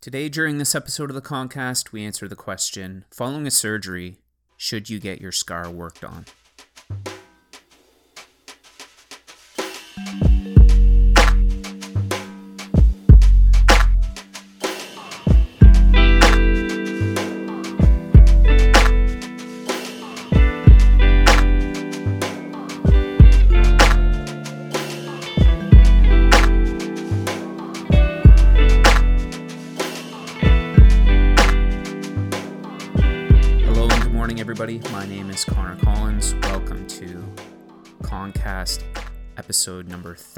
Today, during this episode of the Concast, we answer the question Following a surgery, should you get your scar worked on?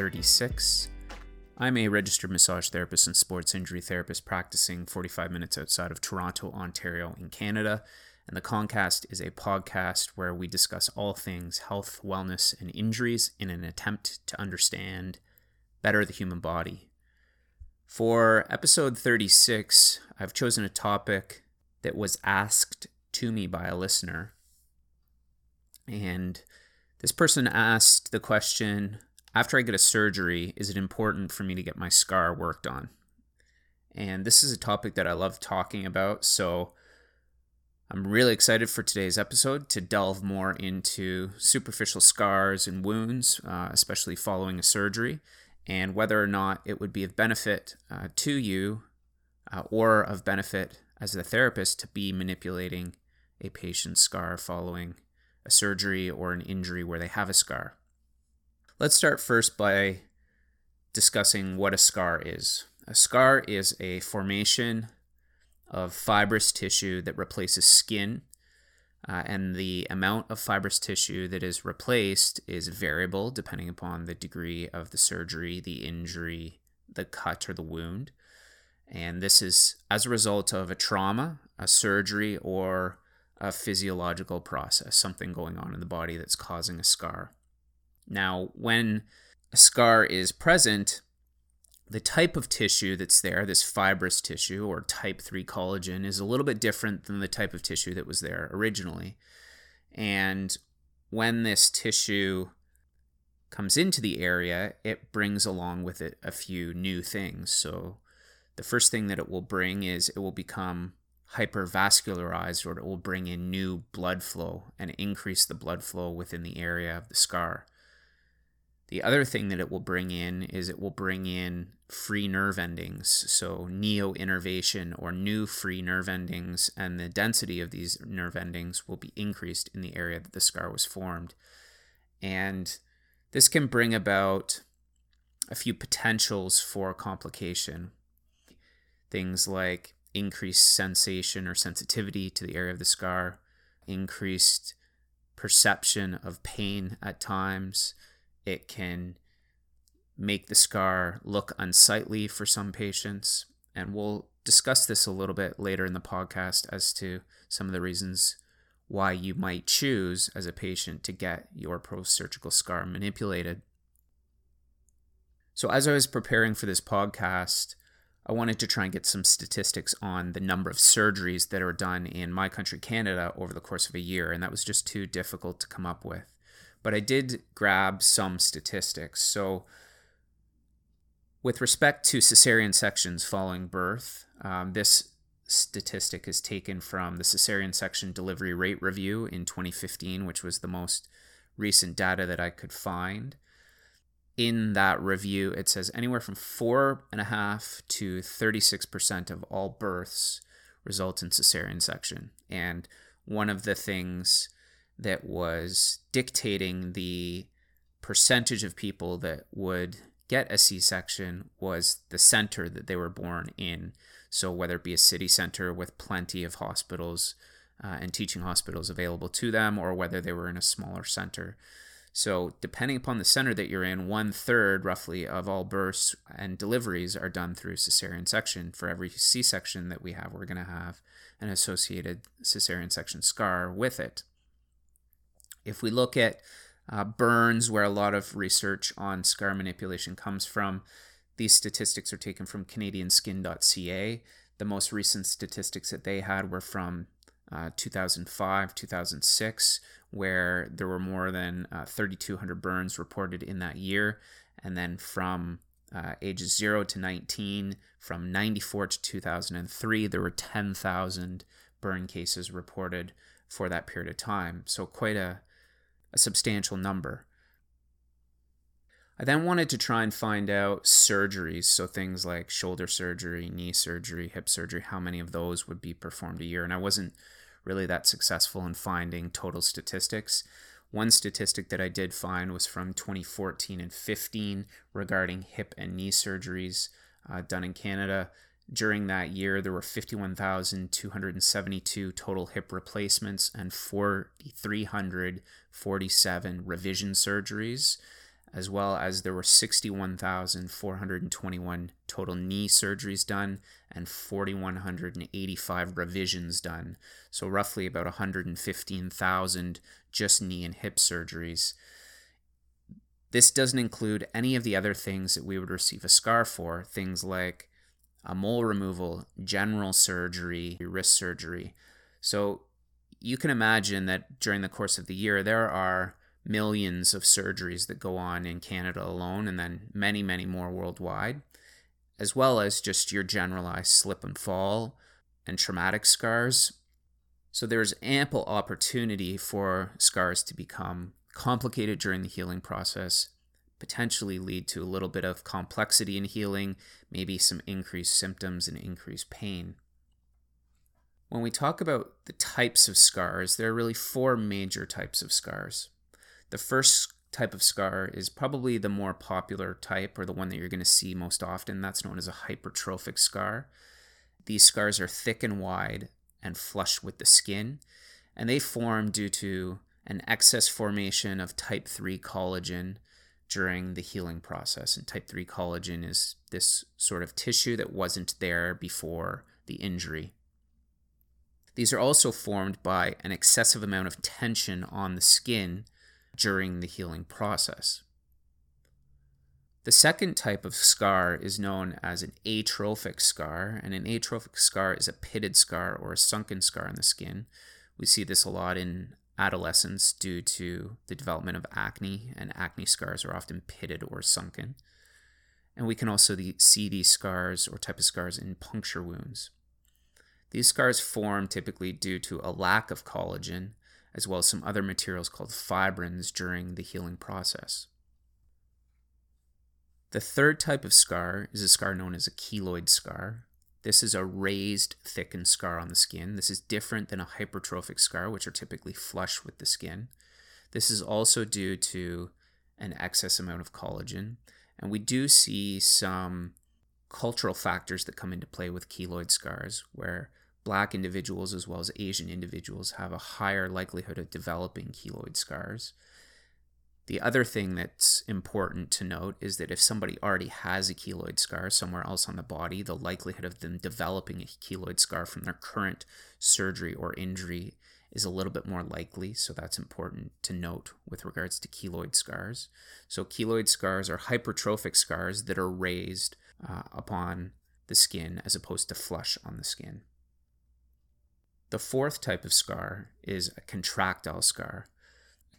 36. I'm a registered massage therapist and sports injury therapist practicing 45 minutes outside of Toronto, Ontario, in Canada. And the Concast is a podcast where we discuss all things health, wellness, and injuries in an attempt to understand better the human body. For episode 36, I've chosen a topic that was asked to me by a listener. And this person asked the question After I get a surgery, is it important for me to get my scar worked on? And this is a topic that I love talking about. So I'm really excited for today's episode to delve more into superficial scars and wounds, uh, especially following a surgery, and whether or not it would be of benefit uh, to you uh, or of benefit as a therapist to be manipulating a patient's scar following a surgery or an injury where they have a scar. Let's start first by discussing what a scar is. A scar is a formation of fibrous tissue that replaces skin, uh, and the amount of fibrous tissue that is replaced is variable depending upon the degree of the surgery, the injury, the cut, or the wound. And this is as a result of a trauma, a surgery, or a physiological process, something going on in the body that's causing a scar. Now, when a scar is present, the type of tissue that's there, this fibrous tissue or type 3 collagen, is a little bit different than the type of tissue that was there originally. And when this tissue comes into the area, it brings along with it a few new things. So, the first thing that it will bring is it will become hypervascularized or it will bring in new blood flow and increase the blood flow within the area of the scar. The other thing that it will bring in is it will bring in free nerve endings, so neo innervation or new free nerve endings, and the density of these nerve endings will be increased in the area that the scar was formed. And this can bring about a few potentials for complication. Things like increased sensation or sensitivity to the area of the scar, increased perception of pain at times. It can make the scar look unsightly for some patients. And we'll discuss this a little bit later in the podcast as to some of the reasons why you might choose as a patient to get your post surgical scar manipulated. So, as I was preparing for this podcast, I wanted to try and get some statistics on the number of surgeries that are done in my country, Canada, over the course of a year, and that was just too difficult to come up with. But I did grab some statistics. So, with respect to cesarean sections following birth, um, this statistic is taken from the cesarean section delivery rate review in 2015, which was the most recent data that I could find in that review, it says anywhere from four and a half to 36% of all births result in cesarean section. And one of the things that was dictating the percentage of people that would get a C section was the center that they were born in. So, whether it be a city center with plenty of hospitals uh, and teaching hospitals available to them, or whether they were in a smaller center. So, depending upon the center that you're in, one third roughly of all births and deliveries are done through cesarean section. For every C section that we have, we're going to have an associated cesarean section scar with it. If we look at uh, burns, where a lot of research on scar manipulation comes from, these statistics are taken from CanadianSkin.ca. The most recent statistics that they had were from uh, 2005, 2006, where there were more than uh, 3,200 burns reported in that year. And then from uh, ages 0 to 19. From 94 to 2003, there were 10,000 burn cases reported for that period of time. So, quite a, a substantial number. I then wanted to try and find out surgeries, so things like shoulder surgery, knee surgery, hip surgery, how many of those would be performed a year. And I wasn't really that successful in finding total statistics. One statistic that I did find was from 2014 and 15 regarding hip and knee surgeries uh, done in Canada. During that year, there were 51,272 total hip replacements and 4,347 revision surgeries, as well as there were 61,421 total knee surgeries done and 4,185 revisions done. So, roughly about 115,000 just knee and hip surgeries. This doesn't include any of the other things that we would receive a scar for, things like a mole removal, general surgery, wrist surgery. So you can imagine that during the course of the year, there are millions of surgeries that go on in Canada alone, and then many, many more worldwide, as well as just your generalized slip and fall and traumatic scars. So there's ample opportunity for scars to become complicated during the healing process, potentially lead to a little bit of complexity in healing, maybe some increased symptoms and increased pain. When we talk about the types of scars, there are really four major types of scars. The first type of scar is probably the more popular type or the one that you're going to see most often. That's known as a hypertrophic scar. These scars are thick and wide and flush with the skin, and they form due to an excess formation of type 3 collagen during the healing process. And type 3 collagen is this sort of tissue that wasn't there before the injury. These are also formed by an excessive amount of tension on the skin during the healing process. The second type of scar is known as an atrophic scar, and an atrophic scar is a pitted scar or a sunken scar on the skin. We see this a lot in adolescence due to the development of acne, and acne scars are often pitted or sunken. And we can also see these scars or type of scars in puncture wounds. These scars form typically due to a lack of collagen, as well as some other materials called fibrins during the healing process. The third type of scar is a scar known as a keloid scar. This is a raised, thickened scar on the skin. This is different than a hypertrophic scar, which are typically flush with the skin. This is also due to an excess amount of collagen. And we do see some cultural factors that come into play with keloid scars, where black individuals as well as Asian individuals have a higher likelihood of developing keloid scars. The other thing that's important to note is that if somebody already has a keloid scar somewhere else on the body, the likelihood of them developing a keloid scar from their current surgery or injury is a little bit more likely. So that's important to note with regards to keloid scars. So, keloid scars are hypertrophic scars that are raised uh, upon the skin as opposed to flush on the skin. The fourth type of scar is a contractile scar.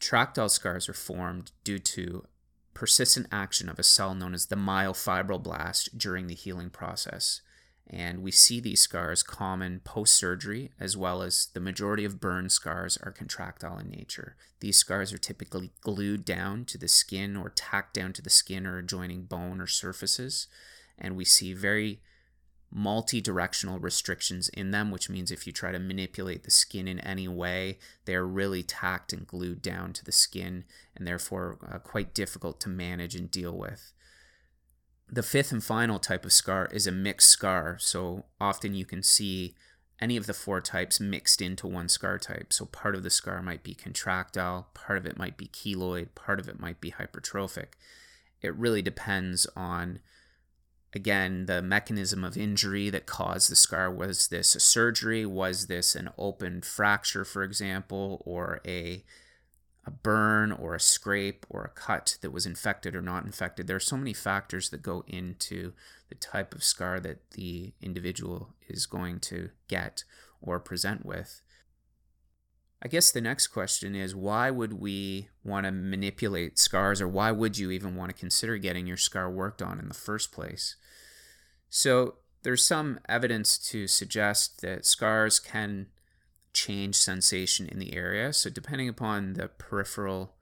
Tractile scars are formed due to persistent action of a cell known as the myofibroblast during the healing process. And we see these scars common post surgery, as well as the majority of burn scars are contractile in nature. These scars are typically glued down to the skin or tacked down to the skin or adjoining bone or surfaces. And we see very multi-directional restrictions in them which means if you try to manipulate the skin in any way they're really tacked and glued down to the skin and therefore uh, quite difficult to manage and deal with. The fifth and final type of scar is a mixed scar so often you can see any of the four types mixed into one scar type. So part of the scar might be contractile part of it might be keloid part of it might be hypertrophic. It really depends on again, the mechanism of injury that caused the scar was this a surgery? Was this an open fracture, for example, or a a burn or a scrape or a cut that was infected or not infected. There are so many factors that go into the type of scar that the individual is going to get or present with. I guess the next question is why would we want to manipulate scars, or why would you even want to consider getting your scar worked on in the first place? So, there's some evidence to suggest that scars can change sensation in the area. So, depending upon the peripheral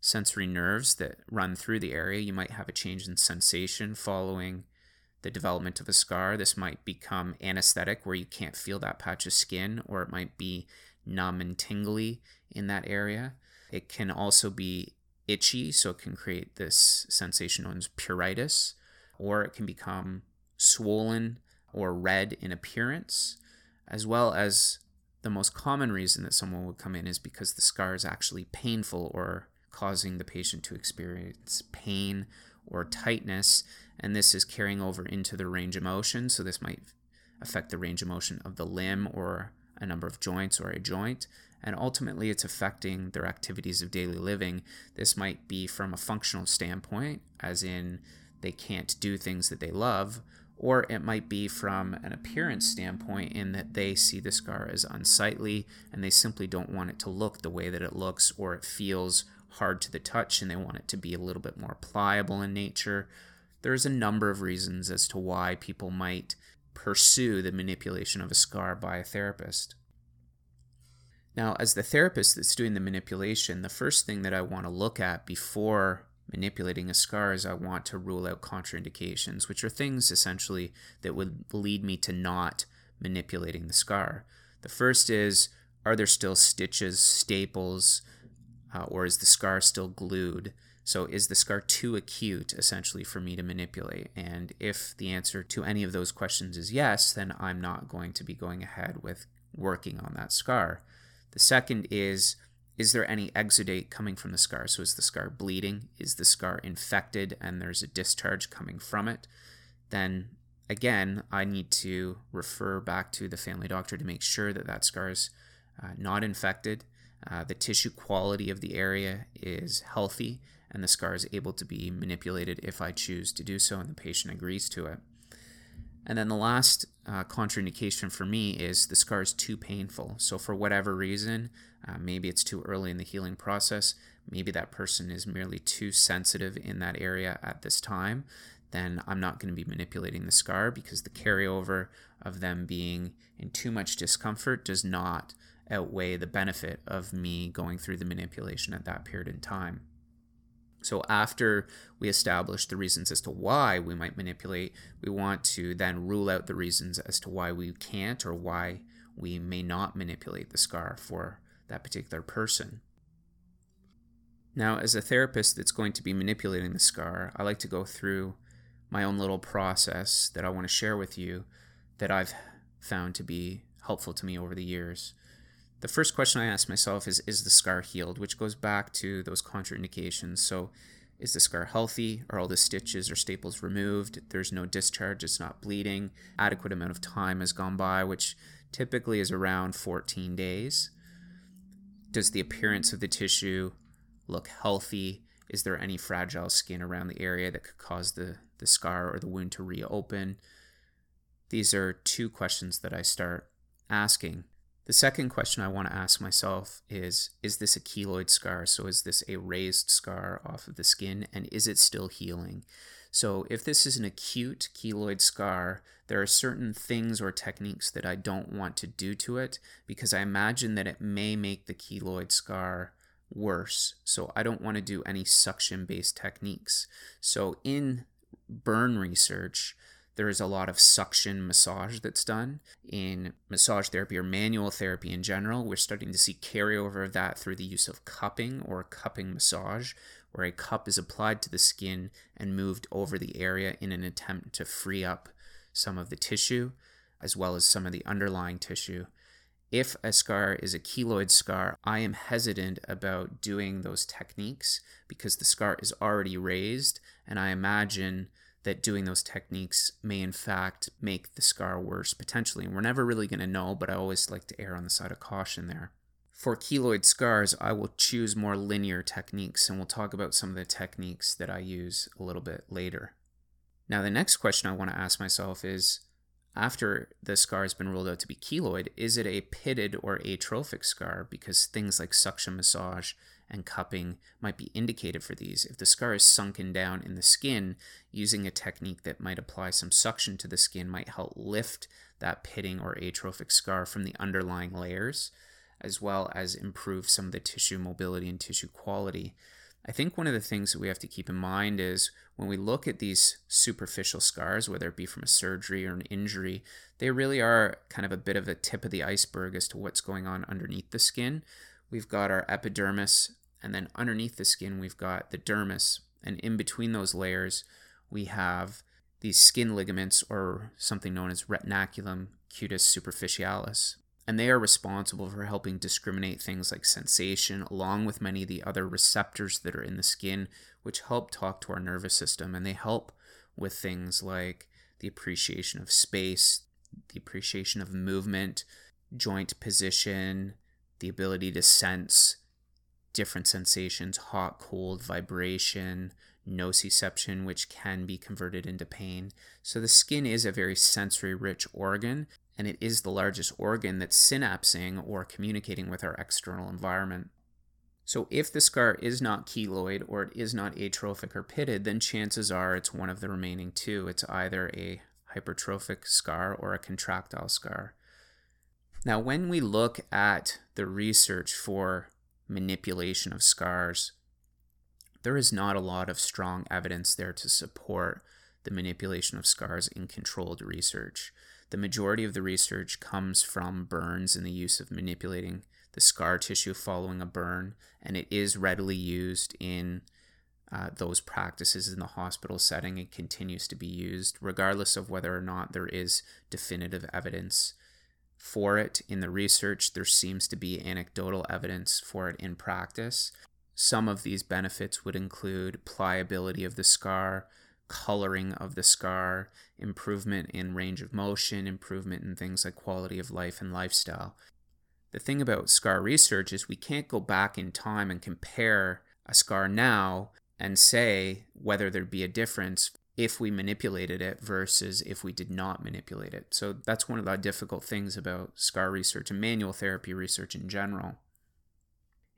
sensory nerves that run through the area, you might have a change in sensation following the development of a scar. This might become anesthetic, where you can't feel that patch of skin, or it might be numb and tingly in that area. It can also be itchy, so it can create this sensation known as pruritus, or it can become swollen or red in appearance, as well as the most common reason that someone would come in is because the scar is actually painful or causing the patient to experience pain or tightness, and this is carrying over into the range of motion. So, this might affect the range of motion of the limb or a number of joints or a joint, and ultimately it's affecting their activities of daily living. This might be from a functional standpoint, as in they can't do things that they love, or it might be from an appearance standpoint in that they see the scar as unsightly and they simply don't want it to look the way that it looks or it feels hard to the touch and they want it to be a little bit more pliable in nature. There's a number of reasons as to why people might pursue the manipulation of a scar by a therapist. Now, as the therapist that's doing the manipulation, the first thing that I want to look at before manipulating a scar is I want to rule out contraindications, which are things essentially that would lead me to not manipulating the scar. The first is are there still stitches, staples, uh, or is the scar still glued? So, is the scar too acute essentially for me to manipulate? And if the answer to any of those questions is yes, then I'm not going to be going ahead with working on that scar. The second is is there any exudate coming from the scar? So, is the scar bleeding? Is the scar infected and there's a discharge coming from it? Then, again, I need to refer back to the family doctor to make sure that that scar is uh, not infected. Uh, the tissue quality of the area is healthy and the scar is able to be manipulated if I choose to do so and the patient agrees to it. And then the last uh, contraindication for me is the scar is too painful. So, for whatever reason, uh, maybe it's too early in the healing process, maybe that person is merely too sensitive in that area at this time, then I'm not going to be manipulating the scar because the carryover of them being in too much discomfort does not outweigh the benefit of me going through the manipulation at that period in time. So, after we establish the reasons as to why we might manipulate, we want to then rule out the reasons as to why we can't or why we may not manipulate the scar for that particular person. Now, as a therapist that's going to be manipulating the scar, I like to go through my own little process that I want to share with you that I've found to be helpful to me over the years. The first question I ask myself is Is the scar healed? which goes back to those contraindications. So, is the scar healthy? Are all the stitches or staples removed? There's no discharge, it's not bleeding. Adequate amount of time has gone by, which typically is around 14 days. Does the appearance of the tissue look healthy? Is there any fragile skin around the area that could cause the, the scar or the wound to reopen? These are two questions that I start asking the second question I want to ask myself is Is this a keloid scar? So, is this a raised scar off of the skin and is it still healing? So, if this is an acute keloid scar, there are certain things or techniques that I don't want to do to it because I imagine that it may make the keloid scar worse. So, I don't want to do any suction based techniques. So, in burn research, there is a lot of suction massage that's done in massage therapy or manual therapy in general. We're starting to see carryover of that through the use of cupping or cupping massage, where a cup is applied to the skin and moved over the area in an attempt to free up some of the tissue as well as some of the underlying tissue. If a scar is a keloid scar, I am hesitant about doing those techniques because the scar is already raised, and I imagine that doing those techniques may in fact make the scar worse potentially. And we're never really going to know, but I always like to err on the side of caution there. For keloid scars, I will choose more linear techniques, and we'll talk about some of the techniques that I use a little bit later. Now, the next question I want to ask myself is after the scar has been ruled out to be keloid, is it a pitted or atrophic scar? Because things like suction massage and cupping might be indicated for these. If the scar is sunken down in the skin, using a technique that might apply some suction to the skin might help lift that pitting or atrophic scar from the underlying layers, as well as improve some of the tissue mobility and tissue quality. I think one of the things that we have to keep in mind is when we look at these superficial scars, whether it be from a surgery or an injury, they really are kind of a bit of a tip of the iceberg as to what's going on underneath the skin. We've got our epidermis, and then underneath the skin, we've got the dermis. And in between those layers, we have these skin ligaments, or something known as retinaculum cutis superficialis and they are responsible for helping discriminate things like sensation, along with many of the other receptors that are in the skin, which help talk to our nervous system. And they help with things like the appreciation of space, the appreciation of movement, joint position, the ability to sense different sensations hot, cold, vibration, nociception, which can be converted into pain. So the skin is a very sensory rich organ and it is the largest organ that's synapsing or communicating with our external environment. So, if the scar is not keloid or it is not atrophic or pitted, then chances are it's one of the remaining two. It's either a hypertrophic scar or a contractile scar. Now, when we look at the research for manipulation of scars, there is not a lot of strong evidence there to support the manipulation of scars in controlled research. The majority of the research comes from burns and the use of manipulating the scar tissue following a burn, and it is readily used in uh, those practices in the hospital setting. It continues to be used, regardless of whether or not there is definitive evidence for it in the research. There seems to be anecdotal evidence for it in practice. Some of these benefits would include pliability of the scar, coloring of the scar, improvement in range of motion, improvement in things like quality of life and lifestyle. The thing about scar research is we can't go back in time and compare a scar now and say whether there'd be a difference if we manipulated it versus if we did not manipulate it. So that's one of the difficult things about scar research and manual therapy research in general.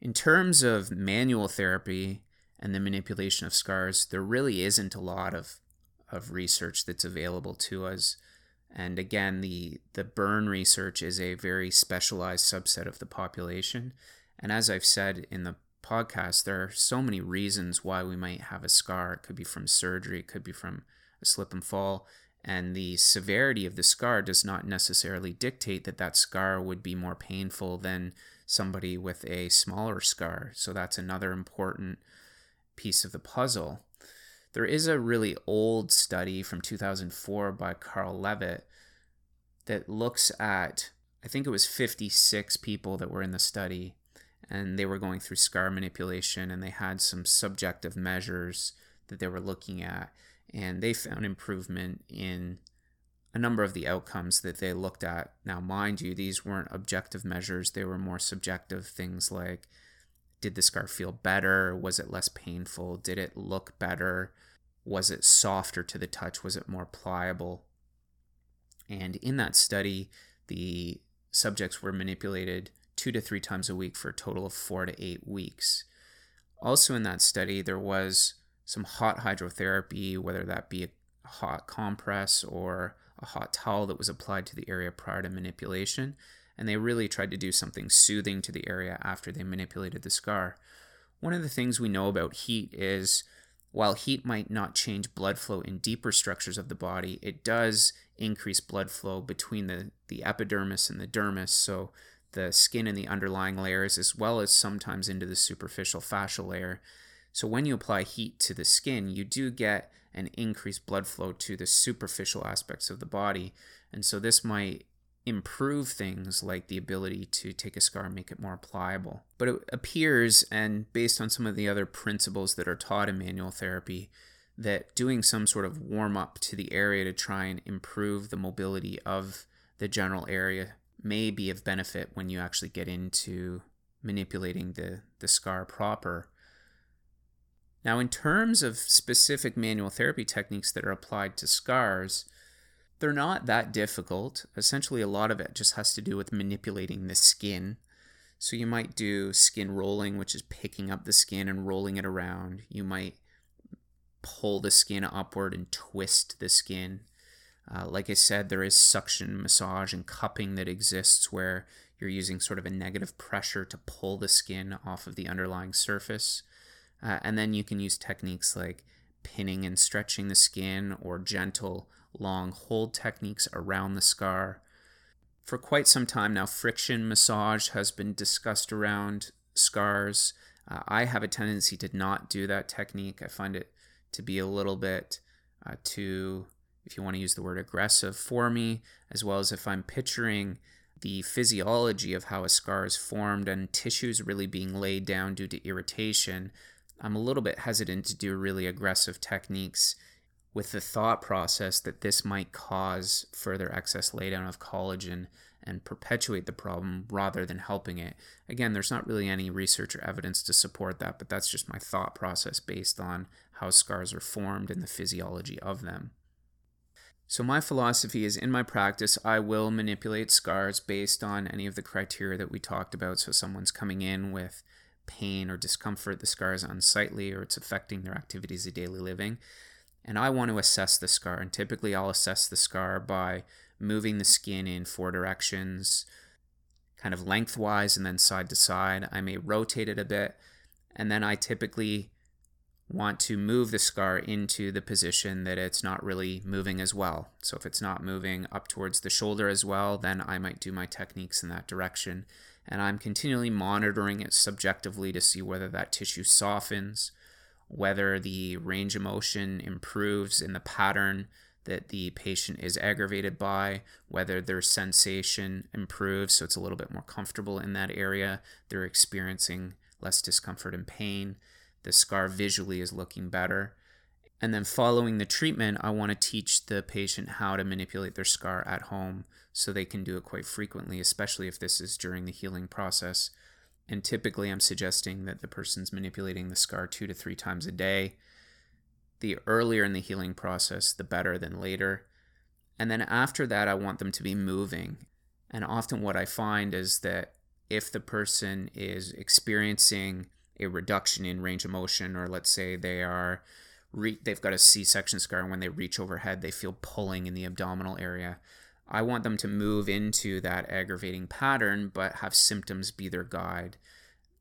In terms of manual therapy, and the manipulation of scars, there really isn't a lot of, of research that's available to us. And again, the, the burn research is a very specialized subset of the population. And as I've said in the podcast, there are so many reasons why we might have a scar. It could be from surgery, it could be from a slip and fall. And the severity of the scar does not necessarily dictate that that scar would be more painful than somebody with a smaller scar. So that's another important piece of the puzzle. There is a really old study from 2004 by Carl Levitt that looks at, I think it was 56 people that were in the study, and they were going through scar manipulation, and they had some subjective measures that they were looking at, and they found improvement in a number of the outcomes that they looked at. Now, mind you, these weren't objective measures, they were more subjective things like did the scar feel better? Was it less painful? Did it look better? Was it softer to the touch? Was it more pliable? And in that study, the subjects were manipulated two to three times a week for a total of four to eight weeks. Also, in that study, there was some hot hydrotherapy, whether that be a hot compress or a hot towel that was applied to the area prior to manipulation and they really tried to do something soothing to the area after they manipulated the scar. One of the things we know about heat is while heat might not change blood flow in deeper structures of the body, it does increase blood flow between the, the epidermis and the dermis, so the skin and the underlying layers, as well as sometimes into the superficial fascial layer. So when you apply heat to the skin, you do get an increased blood flow to the superficial aspects of the body. And so this might improve things like the ability to take a scar and make it more pliable. But it appears, and based on some of the other principles that are taught in manual therapy, that doing some sort of warm up to the area to try and improve the mobility of the general area may be of benefit when you actually get into manipulating the, the scar proper. Now, in terms of specific manual therapy techniques that are applied to scars, They're not that difficult. Essentially, a lot of it just has to do with manipulating the skin. So you might do skin rolling, which is picking up the skin and rolling it around. You might pull the skin upward and twist the skin. Uh, like I said, there is suction massage and cupping that exists where you're using sort of a negative pressure to pull the skin off of the underlying surface. Uh, and then you can use techniques like pinning and stretching the skin or gentle long hold techniques around the scar. For quite some time now, friction massage has been discussed around scars. Uh, I have a tendency to not do that technique. I find it to be a little bit uh, too, if you want to use the word aggressive, for me, as well as if I'm picturing the physiology of how a scar is formed and tissues really being laid down due to irritation. I'm a little bit hesitant to do really aggressive techniques with the thought process that this might cause further excess laydown of collagen and perpetuate the problem rather than helping it. Again, there's not really any research or evidence to support that, but that's just my thought process based on how scars are formed and the physiology of them. So, my philosophy is in my practice, I will manipulate scars based on any of the criteria that we talked about. So, someone's coming in with pain or discomfort, the scar is unsightly or it's affecting their activities of daily living. And I want to assess the scar. And typically, I'll assess the scar by moving the skin in four directions, kind of lengthwise and then side to side. I may rotate it a bit. And then I typically want to move the scar into the position that it's not really moving as well. So if it's not moving up towards the shoulder as well, then I might do my techniques in that direction. And I'm continually monitoring it subjectively to see whether that tissue softens, whether the range of motion improves in the pattern that the patient is aggravated by, whether their sensation improves so it's a little bit more comfortable in that area, they're experiencing less discomfort and pain the scar visually is looking better. And then following the treatment, I want to teach the patient how to manipulate their scar at home so they can do it quite frequently, especially if this is during the healing process. And typically, I'm suggesting that the person's manipulating the scar two to three times a day. The earlier in the healing process, the better than later. And then after that, I want them to be moving. And often, what I find is that if the person is experiencing a reduction in range of motion, or let's say they are re- they've got a C-section scar, and when they reach overhead, they feel pulling in the abdominal area. I want them to move into that aggravating pattern, but have symptoms be their guide.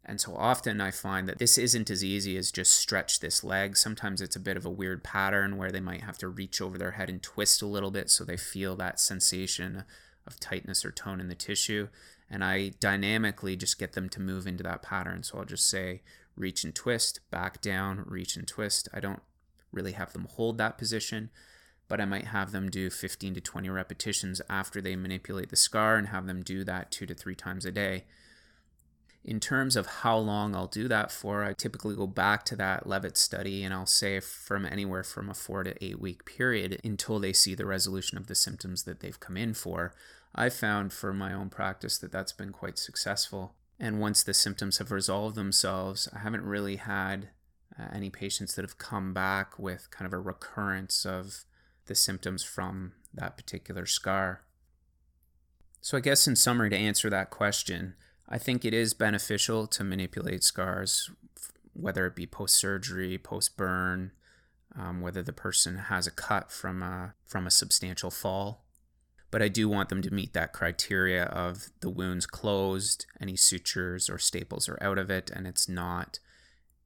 And so often I find that this isn't as easy as just stretch this leg. Sometimes it's a bit of a weird pattern where they might have to reach over their head and twist a little bit so they feel that sensation of tightness or tone in the tissue and I dynamically just get them to move into that pattern. So I'll just say reach and twist, back down, reach and twist. I don't really have them hold that position, but I might have them do 15 to 20 repetitions after they manipulate the scar and have them do that two to three times a day. In terms of how long I'll do that for, I typically go back to that Levitt study and I'll say from anywhere from a four to eight week period until they see the resolution of the symptoms that they've come in for. I found for my own practice that that's been quite successful. And once the symptoms have resolved themselves, I haven't really had uh, any patients that have come back with kind of a recurrence of the symptoms from that particular scar. So, I guess in summary, to answer that question, I think it is beneficial to manipulate scars, whether it be post surgery, post burn, um, whether the person has a cut from a, from a substantial fall but I do want them to meet that criteria of the wound's closed, any sutures or staples are out of it, and it's not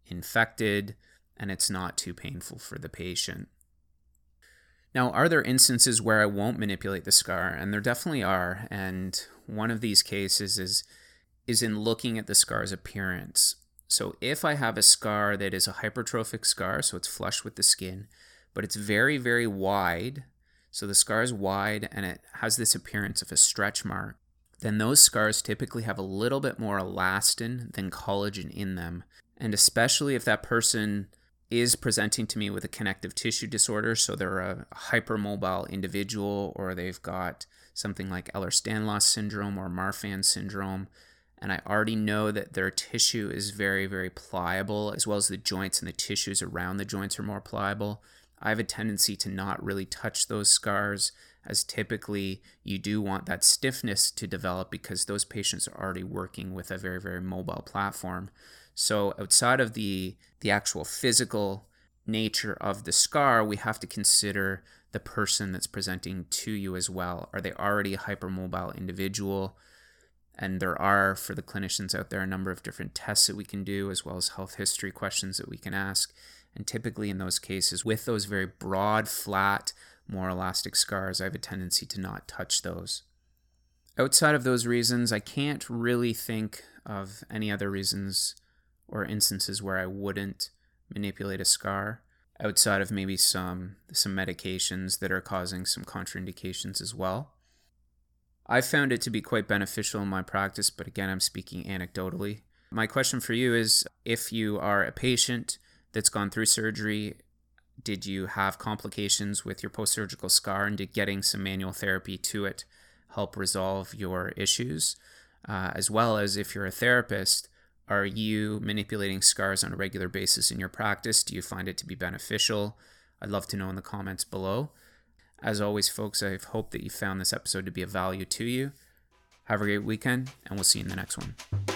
infected, and it's not too painful for the patient. Now, are there instances where I won't manipulate the scar? And there definitely are. And one of these cases is is in looking at the scar's appearance. So if I have a scar that is a hypertrophic scar, so it's flush with the skin, but it's very, very wide so the scar is wide and it has this appearance of a stretch mark, then those scars typically have a little bit more elastin than collagen in them. And especially if that person is presenting to me with a connective tissue disorder, so they're a hypermobile individual or they've got something like Ehlers-Danlos syndrome or Marfan syndrome, and I already know that their tissue is very, very pliable, as well as the joints and the tissues around the joints are more pliable. I have a tendency to not really touch those scars as typically you do want that stiffness to develop because those patients are already working with a very, very mobile platform. So outside of the the actual physical nature of the scar, we have to consider the person that's presenting to you as well. Are they already a hypermobile individual? And there are, for the clinicians out there, a number of different tests that we can do, as well as health history questions that we can ask. And typically, in those cases, with those very broad, flat, more elastic scars, I have a tendency to not touch those. Outside of those reasons, I can't really think of any other reasons or instances where I wouldn't manipulate a scar outside of maybe some some medications that are causing some contraindications as well. I found it to be quite beneficial in my practice, but again, I'm speaking anecdotally. My question for you is if you are a patient that's gone through surgery, did you have complications with your post surgical scar, and did getting some manual therapy to it help resolve your issues? Uh, as well as if you're a therapist, are you manipulating scars on a regular basis in your practice? Do you find it to be beneficial? I'd love to know in the comments below. As always, folks, I hope that you found this episode to be of value to you. Have a great weekend, and we'll see you in the next one.